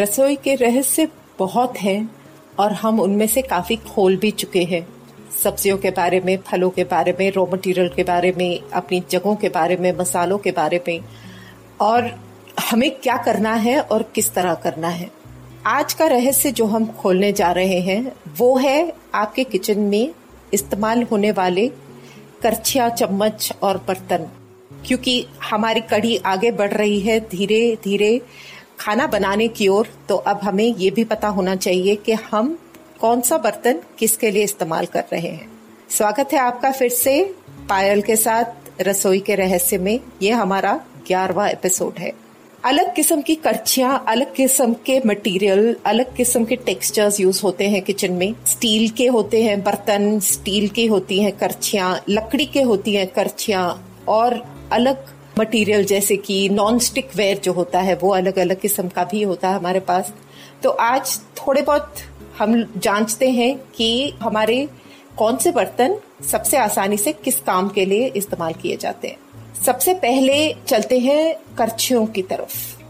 रसोई के रहस्य बहुत हैं और हम उनमें से काफ़ी खोल भी चुके हैं। सब्जियों के बारे में, फलों के बारे में रॉ मटेरियल के बारे में, अपनी जगहों के बारे में, मसालों के बारे में। और हमें क्या करना है और किस तरह करना है। आज का रहस्य जो हम खोलने जा रहे हैं, वो है आपके किचन में इस्तेमाल होने वाले करछिया, चम्मच और बर्तन। क्योंकि हमारी कड़ी आगे बढ़ रही है धीरे धीरे खाना बनाने की ओर तो अब हमें ये भी पता होना चाहिए कि हम कौन सा बर्तन किसके लिए इस्तेमाल कर रहे हैं। स्वागत है आपका फिर से पायल के साथ रसोई के रहस्य में। ये हमारा ग्यारहवा एपिसोड है। अलग किस्म की करछियाँ अलग किस्म के मटेरियल अलग किस्म के टेक्सचर्स यूज़ होते हैं किचन में। स्टील के होते हैं बर्तन स्टील के होती हैं करछियाँ लकड़ी के होती हैं करछियाँ और अलग मटेरियल जैसे कि नॉन स्टिक वेयर जो होता है, वो अलग अलग किस्म का भी होता है हमारे पास। तो आज थोड़े बहुत हम जांचते हैं कि हमारे कौन से बर्तन सबसे आसानी से किस काम के लिए इस्तेमाल किए जाते हैं। सबसे पहले चलते हैं करछियों की तरफ़।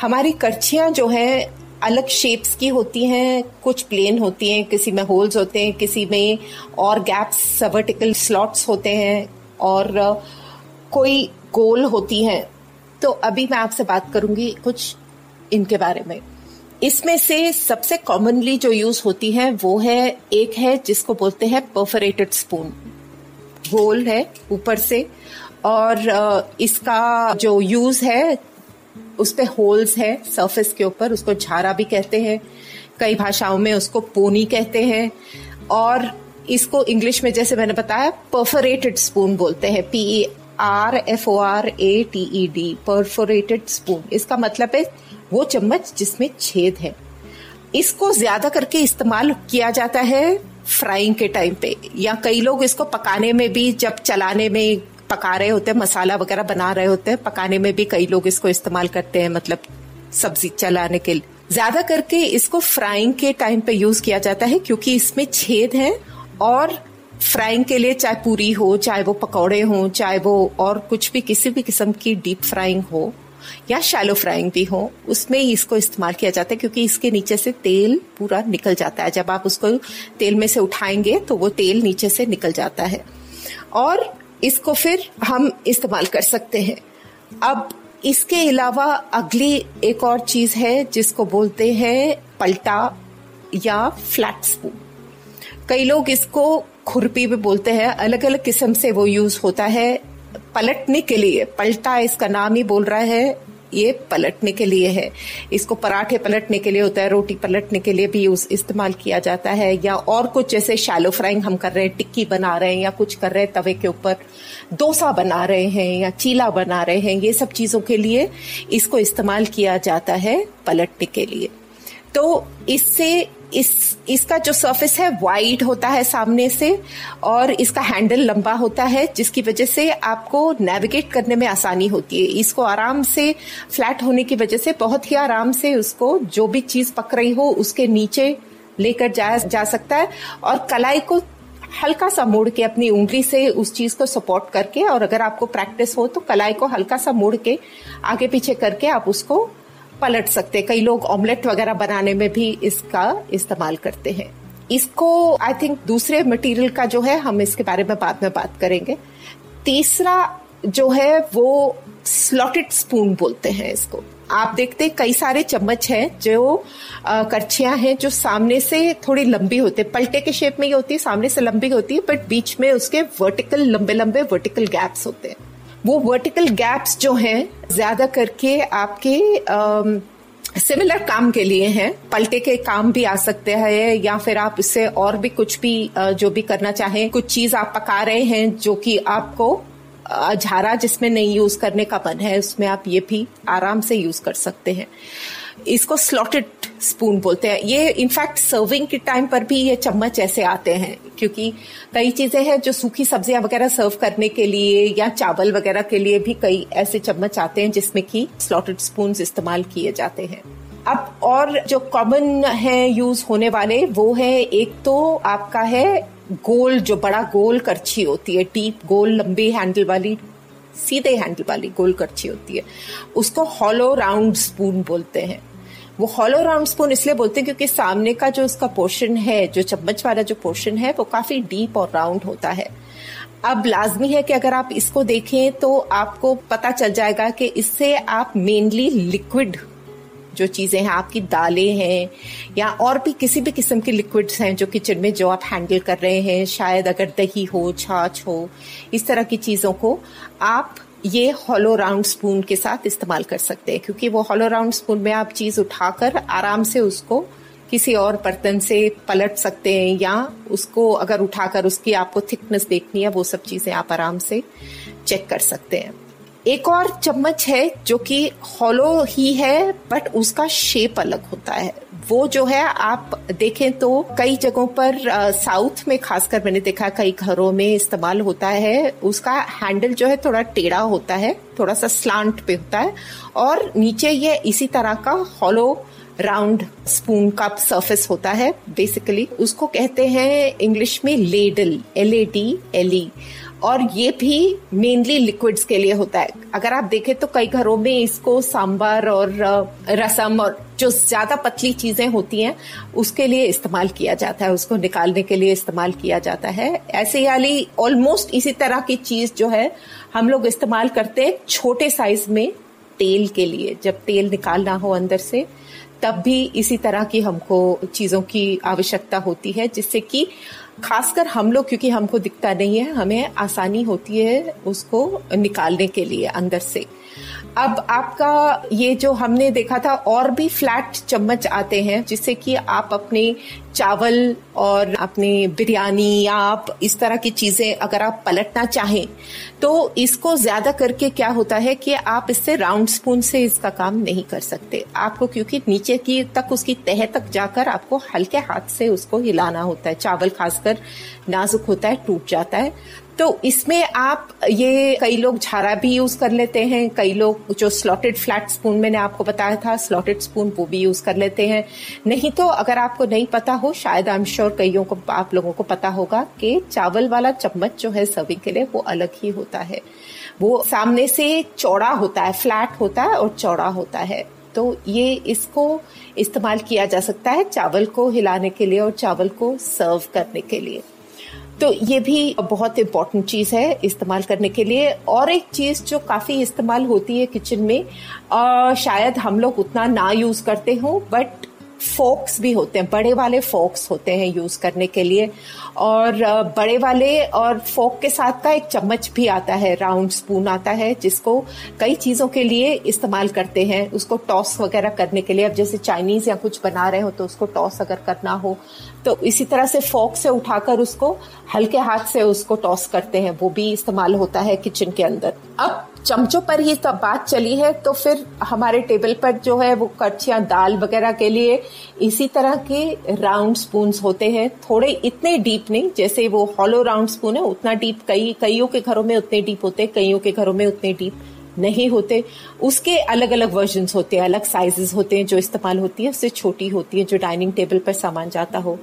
हमारी करछियाँ जो है, अलग शेप्स की होती हैं, कुछ प्लेन होती हैं, किसी में होल्स होते हैं, किसी में और गैप्स वर्टिकल स्लॉट्स होते हैं, और, कोई गोल होती हैं तो अभी मैं आपसे बात करूँगी कुछ इनके बारे में। इसमें से सबसे कॉमनली जो यूज़ होती है, वो है, एक है जिसको बोलते हैं परफोरेटेड स्पून गोल है, ऊपर से, और इसका जो यूज़ है, उस पर होल्स है सरफेस के ऊपर, उसको झारा भी कहते हैं, कई भाषाओं में उसको पोनी कहते हैं, और इसको इंग्लिश में जैसे मैंने बताया परफोरेटेड स्पून बोलते हैं P R F O R A T D perforated spoon इसका मतलब है वो चम्मच जिसमें छेद है। इसको ज़्यादा करके इस्तेमाल किया जाता है फ्राइंग के टाइम पे। या कई लोग इसको पकाने में भी, जब चलाने में पका रहे होते हैं, मसाला वगैरह बना रहे होते हैं, पकाने में भी कई लोग इसको इस्तेमाल करते हैं मतलब सब्ज़ी चलाने के लिए। ज़्यादा करके इसको फ्राइंग के टाइम पे यूज़ किया जाता है, क्योंकि इसमें छेद है और फ्राइंग के लिए, चाहे पूरी हो, चाहे वो पकौड़े हो, चाहे वो और कुछ भी, किसी भी किस्म की डीप फ्राइंग हो या शैलो फ्राइंग भी हो, उसमें इसको इस्तेमाल किया जाता है क्योंकि इसके नीचे से तेल पूरा निकल जाता है। जब आप उसको तेल में से उठाएँगे तो वो तेल नीचे से निकल जाता है। और इसको फिर हम इस्तेमाल कर सकते हैं। अब इसके अलावा अगली एक और चीज़ है, जिसको बोलते हैं पलटा या फ्लैट स्पून कई लोग इसको खुरपी भी बोलते हैं अलग अलग किस्म से वो यूज़ होता है पलटने के लिए। पलटा इसका नाम ही बोल रहा है, ये पलटने के लिए है। इसको पराठे पलटने के लिए होता है, रोटी पलटने के लिए भी यूज़ इस्तेमाल किया जाता है, या और कुछ जैसे शैलो फ्राइंग हम कर रहे हैं, टिक्की बना रहे हैं, या कुछ कर रहे हैं तवे के ऊपर, डोसा बना रहे हैं, या चीला बना रहे हैं, ये सब चीज़ों के लिए इसको इस्तेमाल किया जाता है पलटने के लिए। तो इससे इस, इसका जो सरफेस है वाइड होता है सामने से और इसका हैंडल लंबा होता है, जिसकी वजह से आपको नेविगेट करने में आसानी होती है। इसको आराम से फ्लैट होने की वजह से, बहुत ही आराम से उसको जो भी चीज़ पक रही हो, उसके नीचे लेकर जाया जा सकता है और कलाई को हल्का सा मोड़ के अपनी उंगली से उस चीज़ को सपोर्ट करके और अगर आपको प्रैक्टिस हो तो कलाई को हल्का सा मोड़ के आगे पीछे करके आप उसको पलट सकते कई लोग ऑमलेट वगैरह बनाने में भी इसका इस्तेमाल करते हैं। इसको आई थिंक दूसरे मटेरियल का जो है, हम इसके बारे में बाद में बात करेंगे। तीसरा जो है, वो स्लॉटेड स्पून बोलते हैं इसको। आप देखते कई सारे चम्मच हैं जो करछियाँ हैं जो सामने से थोड़ी लंबी होते पलटे के शेप में ही होती है, सामने से लंबी होती है बट बीच में उसके वर्टिकल लंबे लंबे वर्टिकल गैप्स होते हैं। वो वर्टिकल गैप्स जो हैं, ज़्यादा करके आपके सिमिलर काम के लिए हैं। पलटे के काम भी आ सकते हैं, या फिर आप इससे और भी कुछ भी जो भी करना चाहें, कुछ चीज़ आप पका रहे हैं जो कि आपको झारा जिसमें नहीं यूज़ करने का मन है, उसमें आप ये भी आराम से यूज़ कर सकते हैं। इसको स्लॉटेड स्पून बोलते हैं। ये इनफैक्ट सर्विंग के टाइम पर भी ये चम्मच ऐसे आते हैं, क्योंकि कई चीज़ें हैं जो सूखी सब्ज़ियाँ वगैरह सर्व करने के लिए या चावल वगैरह के लिए भी कई ऐसे चम्मच आते हैं, जिसमें कि स्लॉटेड स्पून इस्तेमाल किए जाते हैं। अब और जो कॉमन है यूज़ होने वाले, वो है, एक तो आपका है गोल, जो बड़ा गोल करछी होती है डीप गोल, लंबी हैंडल वाली सीधे हैंडल वाली गोल करछी होती है। उसको हॉलो राउंड स्पून बोलते हैं। वो हॉलो राउंड स्पून इसलिए बोलते हैं क्योंकि सामने का जो उसका पोर्शन है, जो चम्मच वाला जो पोर्शन है, वो काफ़ी डीप और राउंड होता है। अब लाजमी है कि अगर आप इसको देखें तो आपको पता चल जाएगा कि इससे आप मेनली लिक्विड जो चीज़ें हैं, आपकी दालें हैं, या और भी किसी भी किस्म के लिक्विड्स हैं जो किचन में जो आप हैंडल कर रहे हैं, शायद अगर दही हो, छाछ हो, इस तरह की चीज़ों को आप ये हॉलो राउंड स्पून के साथ इस्तेमाल कर सकते हैं, क्योंकि वो हॉलो राउंड स्पून में आप चीज़ उठाकर आराम से उसको किसी और बर्तन से पलट सकते हैं, या उसको अगर उठाकर उसकी आपको थिकनेस देखनी है, वो सब चीज़ें आप आराम से चेक कर सकते हैं। एक और चम्मच है जो कि हॉलो ही है बट उसका शेप अलग होता है। वो जो है, आप देखें तो कई जगहों पर साउथ में, खासकर मैंने देखा कई घरों में इस्तेमाल होता है। उसका हैंडल जो है, थोड़ा टेढ़ा होता है, थोड़ा सा स्लांट पे होता है। और नीचे ये इसी तरह का हॉलो राउंड स्पून का सरफेस होता है बेसिकली उसको कहते हैं इंग्लिश में ladle L A D L E और ये भी मेनली लिक्विड्स के लिए होता है। अगर आप देखें तो कई घरों में इसको सांबर और रसम और जो ज़्यादा पतली चीज़ें होती हैं, उसके लिए इस्तेमाल किया जाता है। उसको निकालने के लिए इस्तेमाल किया जाता है। ऐसे वाली ऑलमोस्ट इसी तरह की चीज़ जो है, हम लोग इस्तेमाल करते हैं छोटे साइज़ में तेल के लिए। जब तेल निकालना हो अंदर से, तब भी इसी तरह की हमको चीज़ों की आवश्यकता होती है, जिससे कि खासकर हम लोग, क्योंकि हमको दिखता नहीं है, हमें आसानी होती है उसको निकालने के लिए अंदर से। अब आपका ये जो हमने देखा था, और भी फ्लैट चम्मच आते हैं, जिससे कि आप अपने चावल और अपने बिरयानी या आप इस तरह की चीज़ें अगर आप पलटना चाहें तो इसको ज़्यादा करके क्या होता है कि आप इससे राउंड स्पून से इसका काम नहीं कर सकते। आपको क्योंकि नीचे की तक उसकी तह तक जाकर आपको हल्के हाथ से उसको हिलाना होता है। चावल खासकर नाजुक होता है, टूट जाता है। तो इसमें आप ये कई लोग झारा भी यूज़ कर लेते हैं, कई लोग जो स्लॉटेड फ्लैट स्पून मैंने आपको बताया था स्लॉटेड स्पून वो भी यूज़ कर लेते हैं। नहीं तो अगर आपको नहीं पता हो शायद आई एम श्योर कईयों को आप लोगों को पता होगा कि चावल वाला चम्मच जो है सर्विंग के लिए वो अलग ही होता है। वो सामने से चौड़ा होता है फ्लैट होता है और चौड़ा होता है। तो ये इसको इस्तेमाल किया जा सकता है चावल को हिलाने के लिए और चावल को सर्व करने के लिए। तो ये भी बहुत इम्पोर्टेंट चीज़ है इस्तेमाल करने के लिए। और एक चीज़ जो काफ़ी इस्तेमाल होती है किचन में आ, शायद हम लोग उतना ना यूज़ करते हो बट फोक्स भी होते हैं, बड़े वाले फोक्स होते हैं यूज़ करने के लिए। और बड़े वाले और फोक के साथ का एक चम्मच भी आता है, राउंड स्पून आता है, जिसको कई चीज़ों के लिए इस्तेमाल करते हैं। उसको टॉस वगैरह करने के लिए, अब जैसे चाइनीज़ या कुछ बना रहे हो तो उसको टॉस अगर करना हो तो इसी तरह से फोक से उठाकर उसको हल्के हाथ से उसको टॉस करते हैं। वो भी इस्तेमाल होता है किचन के अंदर। अब चमचों पर ही तब बात चली है तो फिर हमारे टेबल पर जो है वो कच्चियाँ दाल वगैरह के लिए इसी तरह के राउंड स्पून होते हैं। थोड़े इतने डीप नहीं, जैसे वो हॉलो राउंड स्पून है, उतना डीप कई, कईयों के घरों में उतने डीप होते हैं कईयों के घरों में उतने डीप नहीं होते। उसके अलग अलग वर्जन होते हैं, अलग साइजेस होते हैं जो इस्तेमाल होती है, उससे छोटी होती है, जो डाइनिंग टेबल पर सामान जाता हो।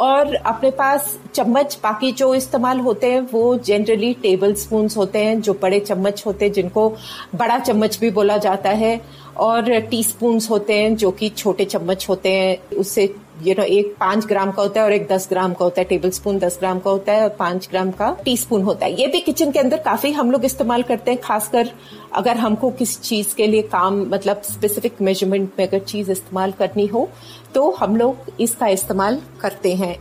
और अपने पास चम्मच बाकी जो इस्तेमाल होते हैं, वो जनरली टेबल स्पून होते हैं, जो बड़े चम्मच होते हैं, जिनको बड़ा चम्मच भी बोला जाता है। और टी स्पून होते हैं, जो कि छोटे चम्मच होते हैं, उससे यू नो एक पाँच ग्राम का होता है और एक दस ग्राम का होता है टेबल स्पून दस ग्राम का होता है और पाँच ग्राम का टी स्पून होता है। ये भी किचन के अंदर काफ़ी हम लोग इस्तेमाल करते हैं, खासकर अगर हमको किस चीज़ के लिए काम मतलब स्पेसिफिक मेज़रमेंट में अगर चीज़ इस्तेमाल करनी हो तो हम लोग इसका इस्तेमाल करते हैं।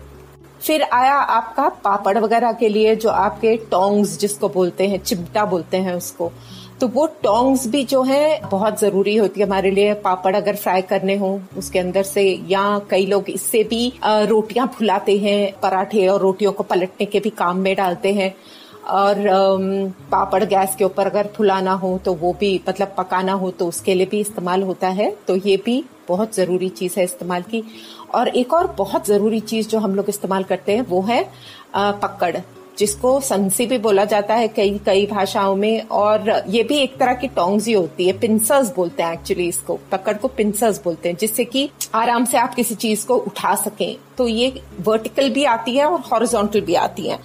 फिर आया आपका पापड़ वगैरह के लिए, जो आपके टोंग्स जिसको बोलते हैं, चिमटा बोलते हैं उसको। तो वो टोंग्स भी जो है बहुत ज़रूरी होती है हमारे लिए। पापड़ अगर फ्राई करने हो, उसके अंदर से, या कई लोग इससे भी रोटियाँ फुलाते हैं, पराठे और रोटियों को पलटने के भी काम में डालते हैं। और पापड़ गैस के ऊपर अगर फुलाना हो तो वो भी मतलब पकाना हो तो उसके लिए भी इस्तेमाल होता है। तो ये भी बहुत ज़रूरी चीज़ है इस्तेमाल की। और एक और बहुत ज़रूरी चीज़ जो हम लोग इस्तेमाल करते हैं, वो है पकड़। जिसको संसी भी बोला जाता है कई कई भाषाओं में, और ये भी एक तरह की टोंग्स ही होती है पिंसर्स बोलते हैं एक्चुअली इसको, पकड़ को पिंसर्स बोलते हैं, जिससे कि आराम से आप किसी चीज़ को उठा सकें। तो ये वर्टिकल भी आती है और हॉरिजॉन्टल भी आती है।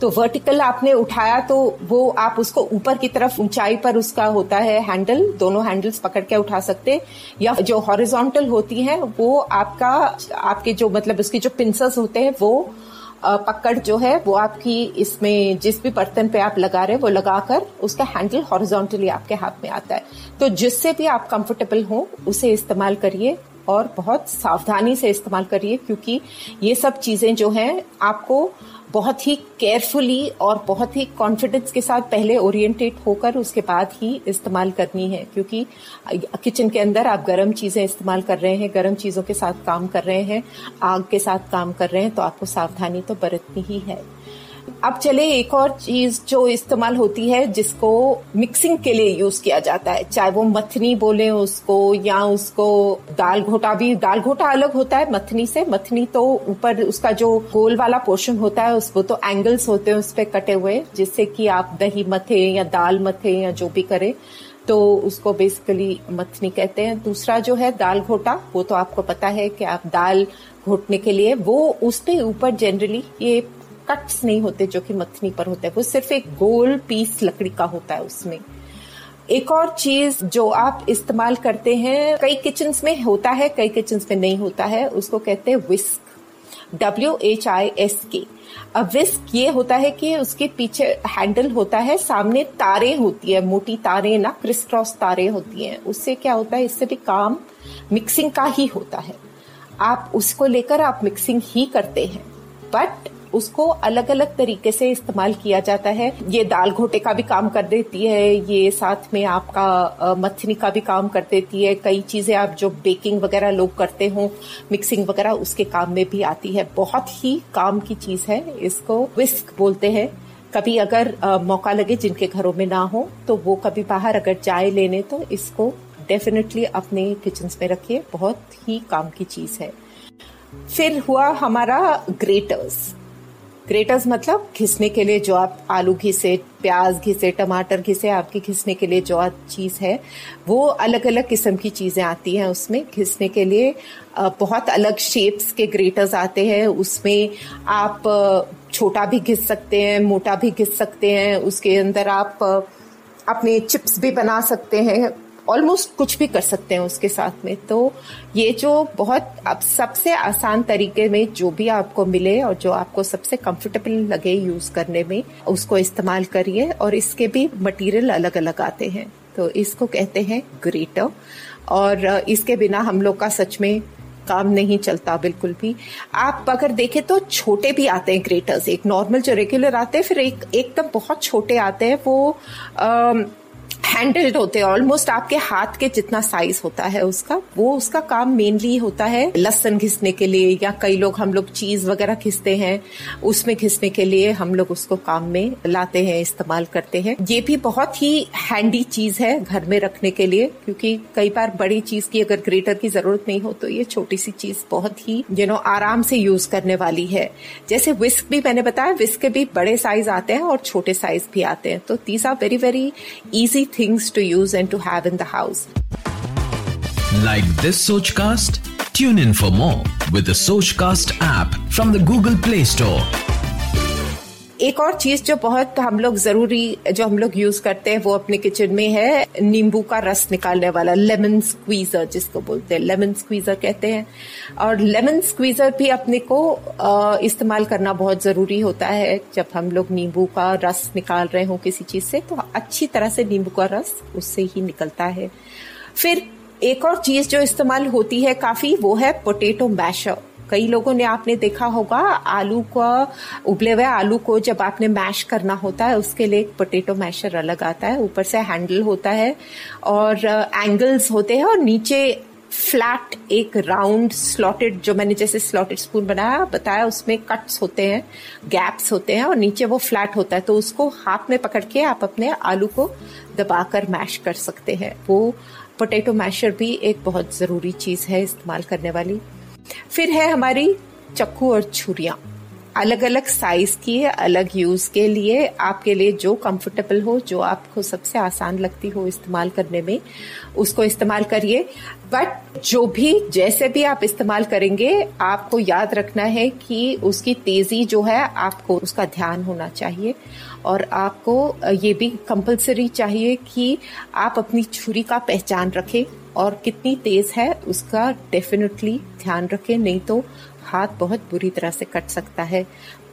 तो वर्टिकल आपने उठाया तो वो आप उसको ऊपर की तरफ़ ऊंचाई पर उसका होता है हैंडल दोनों हैंडल्स पकड़ के उठा सकते। या जो हॉरिजॉन्टल होती है, वो आपका, आपके जो मतलब उसके जो पिंसस होते हैं, वो पकड़ जो है, वो आपकी इसमें जिस भी बर्तन पे आप लगा रहे हैं, वो लगाकर उसका हैंडल हॉरिजॉन्टली आपके हाथ में आता है। तो जिससे भी आप कंफर्टेबल हो, उसे इस्तेमाल करिए और बहुत सावधानी से इस्तेमाल करिए, क्योंकि ये सब चीज़ें जो हैं, आपको बहुत ही केयरफुली और बहुत ही कॉन्फिडेंस के साथ पहले ओरिएंटेड होकर उसके बाद ही इस्तेमाल करनी है, क्योंकि किचन के अंदर आप गर्म चीज़ें इस्तेमाल कर रहे हैं, गर्म चीज़ों के साथ काम कर रहे हैं, आग के साथ काम कर रहे हैं तो आपको सावधानी तो बरतनी ही है। अब चले, एक और चीज़ जो इस्तेमाल होती है, जिसको मिक्सिंग के लिए यूज़ किया जाता है। चाहे वो मथनी बोले उसको, या उसको दाल घोटा भी, दाल घोटा अलग होता है मथनी से। मथनी तो ऊपर उसका जो गोल वाला पोर्शन होता है उसको तो एंगल्स होते हैं उस पर कटे हुए, जिससे कि आप दही मथे या दाल मथे या जो भी करे तो उसको बेसिकली मथनी कहते हैं। दूसरा जो है दाल घोटा, वो तो आपको पता है कि आप दाल घोटने के लिए, वो उसके ऊपर जनरली ये कट्स नहीं होते, जो कि मथनी पर होते हैं। वो सिर्फ़ एक गोल पीस लकड़ी का होता है उसमें। एक और चीज़ जो आप इस्तेमाल करते हैं, कई किचन में होता है, कई किचन में नहीं होता है, उसको कहते हैं whisk. W H I S K अब विस्क ये होता है कि उसके पीछे हैंडल होता है, सामने तारे होती है, मोटी तारे ना क्रिस क्रॉस तारे होती हैं। उससे क्या होता है, इससे भी काम मिक्सिंग का ही होता है। आप उसको लेकर आप मिक्सिंग ही करते हैं। बट उसको अलग अलग तरीके से इस्तेमाल किया जाता है। ये दाल घोटे का भी काम कर देती है ये साथ में आपका मथनी का भी काम कर देती है। कई चीज़ें आप जो बेकिंग वगैरह लोग करते हो मिक्सिंग वगैरह उसके काम में भी आती है। बहुत ही काम की चीज़ है इसको। विस्क बोलते हैं। कभी अगर आ, मौका लगे जिनके घरों में ना हो तो वो कभी बाहर अगर जाए लेने तो इसको डेफिनेटली अपने किचन में रखिए। बहुत ही काम की चीज़ है। फिर हुआ हमारा ग्रेटर्स। ग्रेटर्स मतलब घिसने के लिए जो आप आलू घिसे, प्याज घिसे, टमाटर घिसे, आपके घिसने के लिए जो चीज़ है, वो अलग अलग किस्म की चीज़ें आती हैं उसमें। घिसने के लिए बहुत अलग शेप्स के ग्रेटर्स आते हैं। उसमें आप छोटा भी घिस सकते हैं, मोटा भी घिस सकते हैं। उसके अंदर आप अपने चिप्स भी बना सकते हैं। ऑलमोस्ट कुछ भी कर सकते हैं उसके साथ में। तो ये जो बहुत, अब सबसे आसान तरीके में जो भी आपको मिले और जो आपको सबसे कंफर्टेबल लगे यूज़ करने में, उसको इस्तेमाल करिए और इसके भी मटेरियल अलग अलग आते हैं। तो इसको कहते हैं ग्रेटर और इसके बिना हम लोग का सच में काम नहीं चलता बिल्कुल भी। आप अगर देखें तो छोटे भी आते हैं ग्रेटर्स एक नॉर्मल जो रेगुलर आते हैं, फिर एक एकदम बहुत छोटे आते हैं, वो हैंडल्ड होते हैं। ऑलमोस्ट आपके हाथ के जितना साइज़ होता है उसका, वो उसका काम मेनली होता है लसन घिसने के लिए, या कई लोग हम लोग चीज़ वगैरह घिसते हैं, उसमें घिसने के लिए हम लोग उसको काम में लाते हैं, इस्तेमाल करते हैं। ये भी बहुत ही हैंडी चीज़ है घर में रखने के लिए, क्योंकि कई बार बड़ी चीज़ की अगर ग्रेटर की ज़रूरत नहीं हो तो ये छोटी सी चीज़ बहुत ही यू नो आराम से यूज़ करने वाली है। जैसे विस्क भी मैंने बताया विस्क के भी बड़े साइज़ आते हैं और छोटे साइज़ भी आते हैं। तो these are very very easy things to use and to have in the house. Like this Sochcast? Tune in for more with the Sochcast app from the Google Play Store. एक और चीज़ जो बहुत हम लोग ज़रूरी, जो हम लोग यूज़ करते हैं, वो अपने किचन में है, नींबू का रस निकालने वाला लेमन स्क्वीजर जिसको बोलते हैं। लेमन स्क्वीजर कहते हैं। और लेमन स्क्वीजर भी अपने को इस्तेमाल करना बहुत ज़रूरी होता है। जब हम लोग नींबू का रस निकाल रहे हो किसी चीज़ से तो अच्छी तरह से नींबू का रस उससे ही निकलता है। फिर एक और चीज़ जो इस्तेमाल होती है काफ़ी, वो है पोटेटो मैशर कई लोगों ने आपने देखा होगा, आलू का, उबले हुए आलू को जब आपने मैश करना होता है, उसके लिए एक पोटेटो मैशर अलग आता है, ऊपर से हैंडल होता है और एंगल्स होते हैं और नीचे फ्लैट एक राउंड स्लॉटेड जो मैंने जैसे स्लॉटेड स्पून बनाया, बताया, उसमें कट्स होते हैं गैप्स होते हैं और नीचे वो फ्लैट होता है तो उसको हाथ में पकड़ के आप अपने आलू को दबाकर मैश कर सकते हैं। वो पोटैटो मैशर भी एक बहुत ज़रूरी चीज़ है इस्तेमाल करने वाली। फिर है हमारी चक्कू और छुरियाँ। अलग अलग साइज़ की है, अलग यूज़ के लिए आपके लिए जो कंफर्टेबल हो, जो आपको सबसे आसान लगती हो इस्तेमाल करने में, उसको इस्तेमाल करिए। बट जो भी, जैसे भी आप इस्तेमाल करेंगे, आपको याद रखना है कि उसकी तेज़ी जो है, आपको उसका ध्यान होना चाहिए। और आपको ये भी कंपलसरी चाहिए कि आप अपनी छुरी का पहचान रखें। और कितनी तेज है उसका डेफिनेटली ध्यान रखें, नहीं तो हाथ बहुत बुरी तरह से कट सकता है।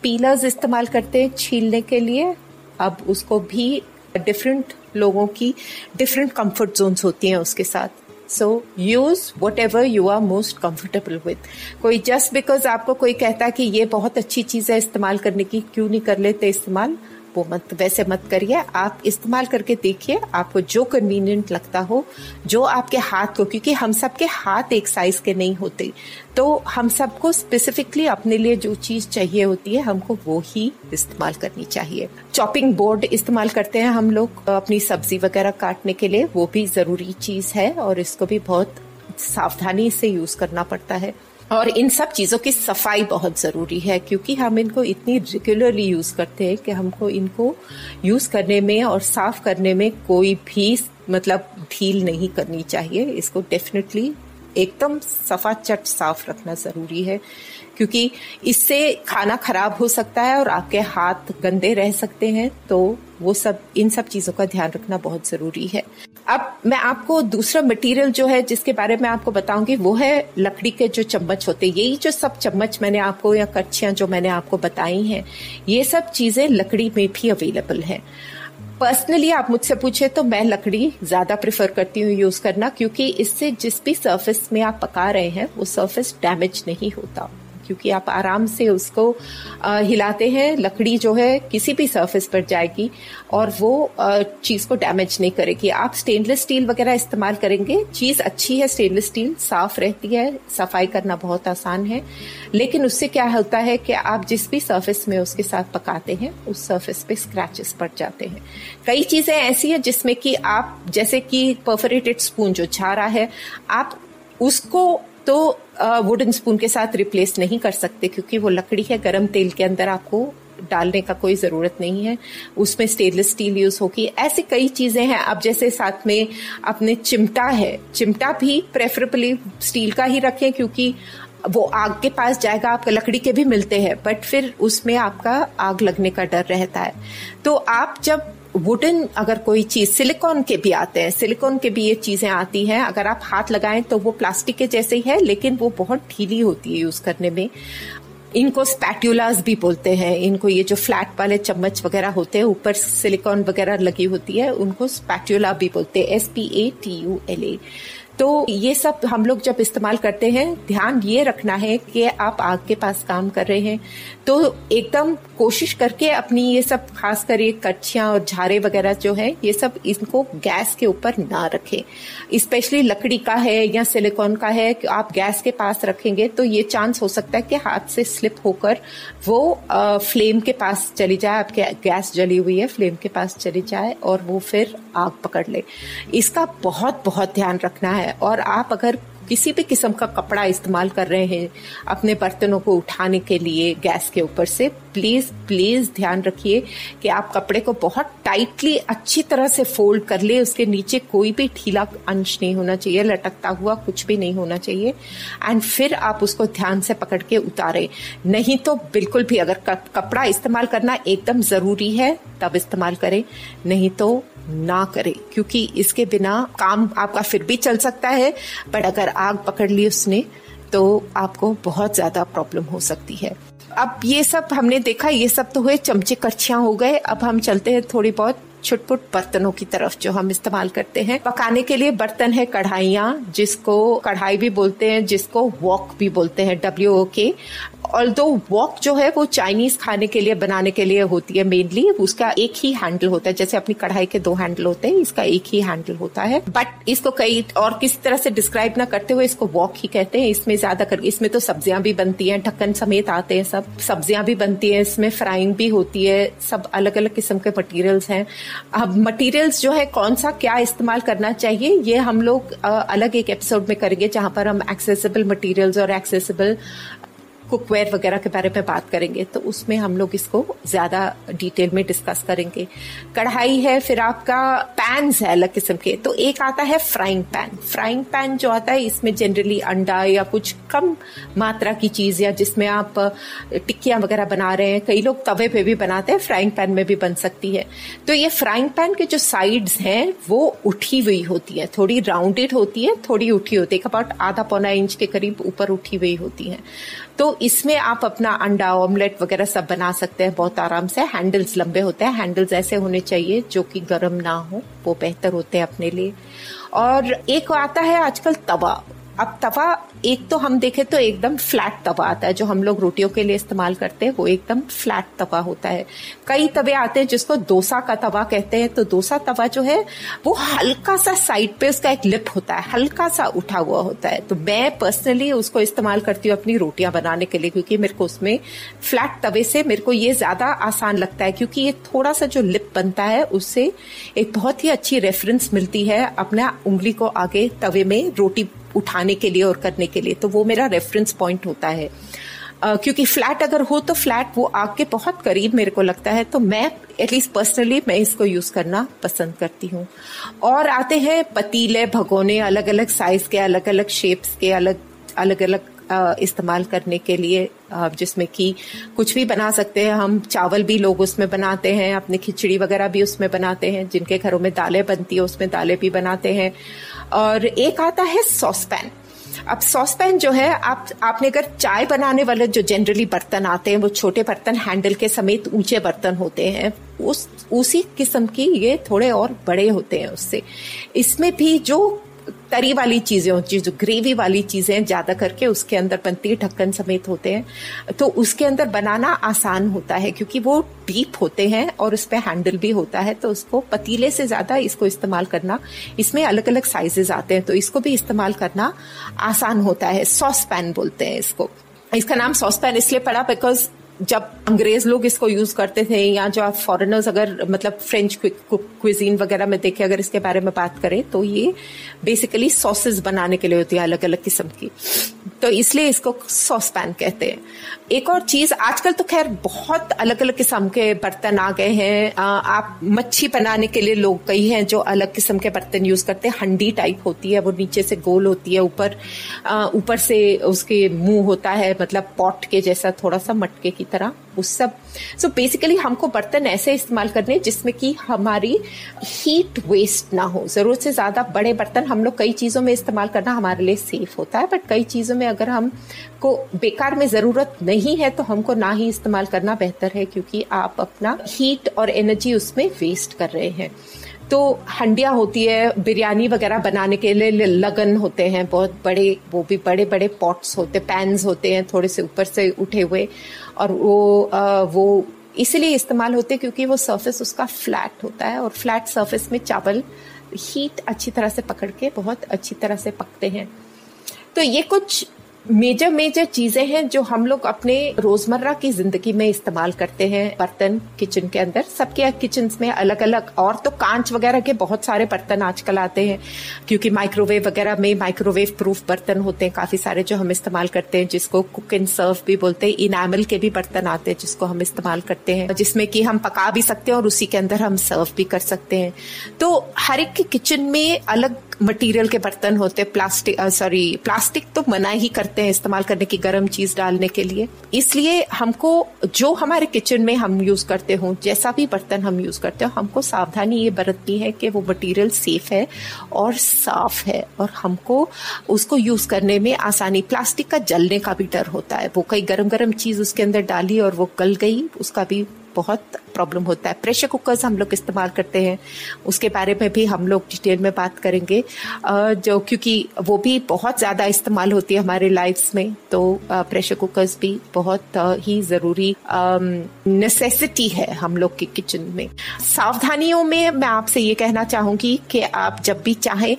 पीलर्स इस्तेमाल करते हैं छीलने के लिए। अब उसको भी डिफरेंट लोगों की डिफरेंट कंफर्ट जोन्स होती हैं उसके साथ। So use whatever you are most comfortable with कोई जस्ट बिकॉज़ आपको कोई कहता है कि ये बहुत अच्छी चीज़ है इस्तेमाल करने की, क्यों नहीं कर लेते इस्तेमाल? वो मत, वैसे मत करिए। आप इस्तेमाल करके देखिए, आपको जो कन्वीनियंट लगता हो, जो आपके हाथ को, क्योंकि हम सबके हाथ एक साइज़ के नहीं होते। तो हम सबको स्पेसिफिकली अपने लिए जो चीज़ चाहिए होती है, हमको वो ही इस्तेमाल करनी चाहिए। चॉपिंग बोर्ड इस्तेमाल करते हैं हम लोग, अपनी सब्ज़ी वगैरह काटने के लिए। वो भी ज़रूरी चीज़ है और इसको भी बहुत सावधानी से यूज़ करना पड़ता है। और इन सब चीज़ों की सफ़ाई बहुत ज़रूरी है, क्योंकि हम इनको इतनी रेगुलरली यूज़ करते हैं कि हमको इनको यूज़ करने में और साफ़ करने में कोई भी मतलब ढील नहीं करनी चाहिए। इसको डेफिनेटली एकदम सफ़ा चट साफ़ रखना ज़रूरी है, क्योंकि इससे खाना खराब हो सकता है और आपके हाथ गंदे रह सकते हैं तो वो सब, इन सब चीज़ों का ध्यान रखना बहुत ज़रूरी है। अब मैं आपको दूसरा मटेरियल जो है, जिसके बारे में आपको बताऊँगी, वो है लकड़ी के जो चम्मच होते हैं। यही जो सब चम्मच मैंने आपको, या कच्छियाँ जो मैंने आपको बताई हैं, ये सब चीज़ें लकड़ी में भी अवेलेबल है। पर्सनली आप मुझसे पूछे तो मैं लकड़ी ज़्यादा प्रेफर करती हूँ यूज़ करना, क्योंकि इससे जिस भी सरफेस में आप पका रहे हैं, वो सरफेस डैमेज नहीं होता। क्योंकि आप आराम से उसको हिलाते हैं, लकड़ी जो है किसी भी सरफेस पर जाएगी और वो चीज़ को डैमेज नहीं करेगी। आप स्टेनलेस स्टील वगैरह इस्तेमाल करेंगे, चीज़ अच्छी है स्टेनलेस स्टील साफ़ रहती है, सफ़ाई करना बहुत आसान है। लेकिन उससे क्या होता है कि आप जिस भी सर्फेस में उसके साथ पकाते हैं, उस सर्फेस पे स्क्रैचेस पड़ जाते हैं। कई चीज़ें ऐसी है जिसमें कि आप, जैसे कि परफोरेटेड स्पून जो छारा है, आप उसको तो वुडन स्पून के साथ रिप्लेस नहीं कर सकते क्योंकि वो लकड़ी है, गर्म तेल के अंदर आपको डालने का कोई ज़रूरत नहीं है। उसमें स्टेनलेस स्टील यूज़ होगी। ऐसी कई चीज़ें हैं। अब जैसे साथ में अपने चिमटा है। चिमटा भी प्रेफरेबली स्टील का ही रखें क्योंकि वो आग के पास जाएगा, आपका लकड़ी के भी मिलते हैं बट फिर उसमें आपका आग लगने का डर रहता है। तो आप जब वुडन अगर कोई चीज़ सिलिकॉन के भी आते हैं सिलिकॉन के भी ये चीज़ें आती हैं, अगर आप हाथ लगाएँ तो वो प्लास्टिक के जैसे ही है, लेकिन वो बहुत ढीली होती है यूज़ करने में। इनको स्पैट्यूलाज भी बोलते हैं, इनको ये जो फ्लैट वाले चम्मच वगैरह होते हैं, ऊपर सिलिकॉन वगैरह लगी होती है, उनको स्पैट्यूला भी बोलते हैं S P A T U L A तो ये सब हम लोग जब इस्तेमाल करते हैं, ध्यान ये रखना है कि आप आग के पास काम कर रहे हैं। तो एकदम कोशिश करके अपनी ये सब खास कर ये कच्छियाँ और झारे वगैरह जो है, ये सब इनको गैस के ऊपर ना रखें। स्पेशली लकड़ी का है या सिलिकॉन का है, कि आप गैस के पास रखेंगे तो ये चांस हो सकता है कि हाथ से स्लिप होकर वो फ्लेम के पास चली जाए, आपके गैस जली हुई है, फ्लेम के पास चली जाए और वो फिर आग पकड़ ले। इसका बहुत बहुत ध्यान रखना है। और आप अगर किसी भी किस्म का कपड़ा इस्तेमाल कर रहे हैं अपने बर्तनों को उठाने के लिए गैस के ऊपर से प्लीज़ प्लीज़ ध्यान रखिए कि आप कपड़े को बहुत टाइटली अच्छी तरह से फोल्ड कर ले। उसके नीचे कोई भी ढीला अंश नहीं होना चाहिए, लटकता हुआ कुछ भी नहीं होना चाहिए। एंड फिर आप उसको ध्यान से पकड़ के उतारे। नहीं तो बिल्कुल भी अगर कपड़ा इस्तेमाल करना एकदम ज़रूरी है, तब इस्तेमाल करें। नहीं तो ना करें, क्योंकि इसके बिना काम आपका फिर भी चल सकता है बट अगर आग पकड़ ली उसने तो आपको बहुत ज़्यादा प्रॉब्लम हो सकती है। अब ये सब हमने देखा, ये सब तो हुए चमचे करछियाँ हो गए, अब हम चलते हैं थोड़ी बहुत छुटपुट बर्तनों की तरफ़ जो हम इस्तेमाल करते हैं। पकाने के लिए बर्तन है कढ़ाइया, जिसको कढ़ाई भी बोलते हैं, जिसको वॉक भी बोलते हैं डब्ल्यू ओ के ऑल दो वॉक जो है वो चाइनीज़ खाने के लिए, बनाने के लिए होती है मेनली उसका एक ही हैंडल होता है। जैसे अपनी कढ़ाई के दो हैंडल होते हैं, इसका एक ही हैंडल होता है। बट इसको कई और किसी तरह से डिस्क्राइब ना करते हुए इसको वॉक ही कहते हैं। इसमें ज़्यादा कर, इसमें तो सब्ज़ियाँ भी बनती हैं, ढक्कन समेत आते हैं सब। सब्ज़ियाँ भी बनती हैं, इसमें फ्राइंग भी होती है। सब अलग अलग किस्म के मटीरियल्स हैं। अब मटेरियल्स जो है, कौन सा क्या इस्तेमाल करना चाहिए, ये हम लोग अलग एक एपिसोड में करेंगे जहाँ पर हम एक्सेसिबल मटेरियल्स और एक्सेसिबल कुकवेयर वगैरह के बारे में बात करेंगे तो उसमें हम लोग इसको ज़्यादा डिटेल में डिस्कस करेंगे। कढ़ाई है, फिर आपका पैन है अलग किस्म के तो एक आता है फ्राइंग पैन फ्राइंग पैन जो आता है, इसमें जनरली अंडा या कुछ कम मात्रा की चीज़ या जिसमें आप टिक्कियाँ वगैरह बना रहे हैं, कई लोग तवे पे भी बनाते हैं फ्राइंग पैन में भी बन सकती है। तो ये फ्राइंग पैन के जो साइड्स हैं, वो उठी हुई होती है, थोड़ी राउंडेड होती है, थोड़ी उठी होती है अबाउट आधा पौना इंच के करीब ऊपर उठी हुई होती है। तो इसमें आप अपना अंडा ऑमलेट वगैरह सब बना सकते हैं, बहुत आराम से। हैंडल्स लंबे होते हैं। हैंडल्स ऐसे होने चाहिए जो कि गर्म ना हो, वो बेहतर होते हैं अपने लिए। और एक आता है आजकल तवा। अब तवा, एक तो हम देखें तो एकदम फ्लैट तवा आता है, जो हम लोग रोटियों के लिए इस्तेमाल करते हैं, वो एकदम फ्लैट तवा होता है। कई तवे आते हैं जिसको डोसा का तवा कहते हैं तो डोसा तवा जो है, वो हल्का सा साइड पे उसका एक लिप होता है, हल्का सा उठा हुआ होता है। तो मैं पर्सनली उसको इस्तेमाल करती हूँ अपनी रोटियाँ बनाने के लिए, क्योंकि मेरे को उसमें फ्लैट तवे से मेरे को ये ज़्यादा आसान लगता है, क्योंकि ये थोड़ा सा जो लिप बनता है, उससे एक बहुत ही अच्छी रेफरेंस मिलती है अपना उंगली को आगे तवे में रोटी उठाने के लिए और करने के लिए तो वो मेरा रेफरेंस पॉइंट होता है। Uh, क्योंकि फ्लैट अगर हो तो फ्लैट वो आग के बहुत करीब मेरे को लगता है तो मैं एटलीस्ट पर्सनली मैं इसको यूज़ करना पसंद करती हूँ। और आते हैं पतीले भगोने अलग अलग साइज़ के अलग अलग शेप्स के अलग अलग अलग इस्तेमाल करने के लिए जिसमें कि कुछ भी बना सकते हैं। हम चावल भी लोग उसमें बनाते हैं, अपनी खिचड़ी वगैरह भी उसमें बनाते हैं, जिनके घरों में दालें बनती है, उसमें दालें भी बनाते हैं। और एक आता है सॉस पैन अब सॉस पैन जो है, आप, आपने अगर चाय बनाने वाले जो जनरली बर्तन आते हैं, वो छोटे बर्तन हैंडल के समेत ऊँचे बर्तन होते हैं, उस, उसी किस्म की ये थोड़े और बड़े होते हैं उससे। इसमें भी जो तरी वाली चीज़ें होती जो ग्रेवी वाली चीज़ें ज़्यादा करके उसके अंदर बनती है ढक्कन समेत होते हैं। तो उसके अंदर बनाना आसान होता है, क्योंकि वो डीप होते हैं और उस पर हैंडल भी होता है तो उसको पतीले से ज़्यादा इसको इस्तेमाल करना, इसमें अलग अलग साइजेस आते हैं तो इसको भी इस्तेमाल करना आसान होता है। सॉस पैन बोलते हैं इसको। इसका नाम सॉस पैन इसलिए पड़ा बिकॉज़ जब अंग्रेज़ लोग इसको यूज़ करते थे या जो आप फॉरेनर्स अगर मतलब फ्रेंच क्विजीन वगैरह में देखे, अगर इसके बारे में बात करें तो ये बेसिकली सॉसेस बनाने के लिए होती है अलग अलग किस्म की। तो इसलिए इसको सॉस पैन कहते हैं। एक और चीज़, आजकल तो खैर बहुत अलग अलग किस्म के बर्तन आ गए हैं। आप मच्छी बनाने के लिए लोग कई हैं जो अलग किस्म के बर्तन यूज़ करते हैं। हंडी टाइप होती है, वो नीचे से गोल होती है, ऊपर ऊपर से उसके मुँह होता है मतलब पॉट के जैसा, थोड़ा सा मटके की तरह। उस सब। सो so बेसिकली हमको बर्तन ऐसे इस्तेमाल करने जिसमें कि हमारी हीट वेस्ट ना हो। ज़रूरत से ज़्यादा बड़े बर्तन हम लोग कई चीज़ों में इस्तेमाल करना हमारे लिए सेफ़ होता है बट कई चीज़ों में अगर हमको बेकार में ज़रूरत नहीं है तो हमको ना ही इस्तेमाल करना बेहतर है, क्योंकि आप अपना हीट और एनर्जी उसमें वेस्ट कर रहे हैं। तो हंडिया होती है बिरयानी वगैरह बनाने के लिए लगन होते हैं बहुत बड़े वो भी बड़े बड़े पॉट्स होते पैन्स होते हैं थोड़े से ऊपर से उठे हुए। और वो आ, वो इसलिए इस्तेमाल होते हैं क्योंकि वो सरफेस उसका फ्लैट होता है और फ्लैट सरफेस में चावल हीट अच्छी तरह से पकड़ के बहुत अच्छी तरह से पकते हैं। तो ये कुछ मेजर मेजर चीज़ें हैं जो हम लोग अपने रोज़मर्रा की ज़िंदगी में इस्तेमाल करते हैं। बर्तन किचन के अंदर। सबके किचन में अलग अलग और तो कांच वगैरह के बहुत सारे बर्तन आजकल आते हैं, क्योंकि माइक्रोवेव वगैरह में माइक्रोवेव प्रूफ बर्तन होते हैं काफ़ी सारे जो हम इस्तेमाल करते हैं, जिसको कुक एंड सर्व भी बोलते हैं। इनामल के भी बर्तन आते हैं, जिसको हम इस्तेमाल करते हैं, जिसमें कि हम पका भी सकते हैं और उसी के अंदर हम सर्व भी कर सकते हैं। तो हर एक किचन में अलग मटेरियल के बर्तन होते हैं प्लास्टिक सॉरी प्लास्टिक तो मना ही करते हैं इस्तेमाल करने की गर्म चीज़ डालने के लिए। इसलिए हमको जो हमारे किचन में हम यूज़ करते हो, जैसा भी बर्तन हम यूज़ करते हो, हमको सावधानी ये बरतनी है कि वो मटेरियल सेफ़ है और साफ़ है और हमको उसको यूज़ करने में आसानी। प्लास्टिक का जलने का भी डर होता है। वो कई गर्म गर्म चीज़ उसके अंदर डाली और वो गल गई, उसका भी बहुत प्रॉब्लम होता है। प्रेशर कुकर्स हम लोग इस्तेमाल करते हैं। उसके बारे में भी हम लोग डिटेल में बात करेंगे। जो क्योंकि वो भी बहुत ज़्यादा इस्तेमाल होती है हमारे लाइफ्स में। तो प्रेशर कुकर्स भी बहुत ही ज़रूरी नेसेसिटी है हम लोग के किचन में। सावधानियों में मैं आपसे ये कहना चाहूँगी कि आप जब भी चाहें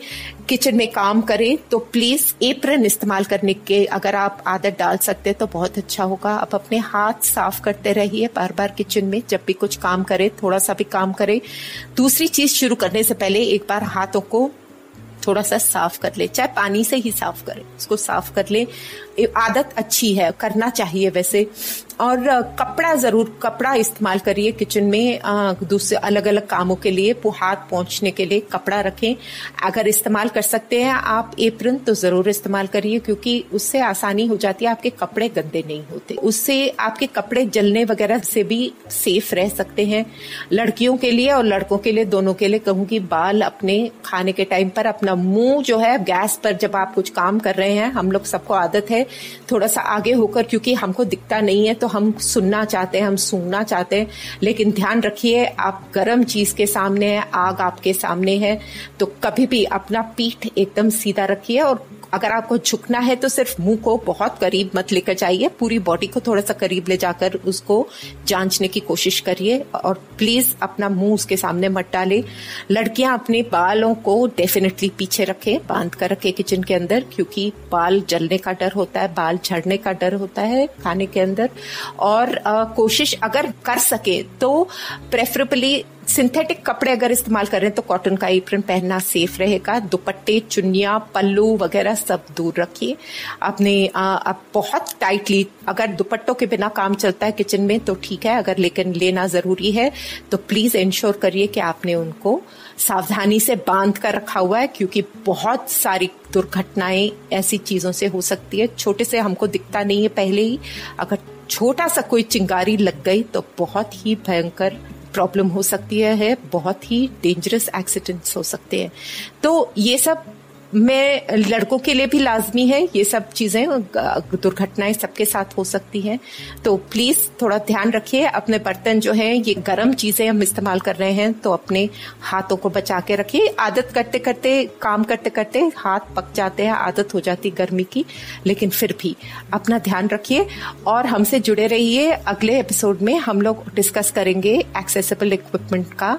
किचन में काम करें तो प्लीज़ एप्रन इस्तेमाल करने के अगर आप आदत डाल सकते तो बहुत अच्छा होगा। आप अपने हाथ साफ़ करते रहिए बार बार किचन में, जब भी कुछ काम करें, थोड़ा सा भी काम करें। दूसरी चीज़ शुरू करने से पहले एक बार हाथों को थोड़ा सा साफ़ कर ले, चाहे पानी से ही साफ़ करें, उसको साफ़ कर ले। आदत अच्छी है, करना चाहिए वैसे। और कपड़ा ज़रूर, कपड़ा इस्तेमाल करिए किचन में दूसरे अलग अलग कामों के लिए हाथ पहुँचने के लिए कपड़ा रखें। अगर इस्तेमाल कर सकते हैं, आप एप्रन तो ज़रूर इस्तेमाल करिए, क्योंकि उससे आसानी हो जाती है, आपके कपड़े गंदे नहीं होते। उससे आपके कपड़े जलने वगैरह से भी सेफ़ रह सकते हैं। लड़कियों के लिए और लड़कों के लिए, दोनों के लिए कहूँगी बाल अपने खाने के टाइम पर, अपना मुँह जो है, गैस पर जब आप कुछ काम कर रहे हैं, हम लोग सबको आदत है थोड़ा सा आगे होकर, क्योंकि हमको दिखता नहीं है तो हम सुनना चाहते हैं, हम सुनना चाहते हैं। लेकिन ध्यान रखिए, आप गर्म चीज़ के सामने है, आग आपके सामने है तो कभी भी अपना पीठ एकदम सीधा रखिए और अगर आपको झुकना है तो सिर्फ़ मुँह को बहुत करीब मत लेकर जाइए। पूरी बॉडी को थोड़ा सा करीब ले जाकर उसको जांचने की कोशिश करिए और प्लीज़ अपना मुँह उसके सामने मत डाले। लड़कियाँ अपने बालों को डेफिनेटली पीछे रखें बाँध कर रखे किचन के अंदर क्योंकि बाल जलने का डर होता है बाल झड़ने का डर होता है खाने के अंदर। और आ, कोशिश अगर कर सके तो प्रेफरेबली सिंथेटिक कपड़े अगर इस्तेमाल करें तो कॉटन का एप्रन पहनना सेफ़ रहेगा। दुपट्टे चुनिया पल्लू वगैरह सब दूर रखिए। अपने आप बहुत टाइटली अगर दुपट्टों के बिना काम चलता है किचन में तो ठीक है। अगर लेकिन लेना ज़रूरी है तो प्लीज़ इंश्योर करिए कि आपने उनको सावधानी से बाँध कर रखा हुआ है, क्योंकि बहुत सारी दुर्घटनाएँ ऐसी चीज़ों से हो सकती है। छोटे से हमको दिखता नहीं है, पहले ही अगर छोटा सा कोई चिंगारी लग गई तो बहुत ही भयंकर प्रॉब्लम हो सकती है बहुत ही डेंजरस एक्सीडेंट्स हो सकते हैं। तो ये सब में लड़कों के लिए भी लाजमी है, ये सब चीज़ें दुर्घटनाएँ सबके साथ हो सकती हैं। तो प्लीज़ थोड़ा ध्यान रखिए, अपने बर्तन जो है, ये गर्म चीज़ें हम इस्तेमाल कर रहे हैं तो अपने हाथों को बचा के रखिए। आदत करते करते, काम करते करते हाथ पक जाते हैं, आदत हो जाती गर्मी की, लेकिन फिर भी अपना ध्यान रखिए। और हमसे जुड़े रहिए, अगले एपिसोड में हम लोग डिस्कस करेंगे एक्सेसिबल इक्विपमेंट का।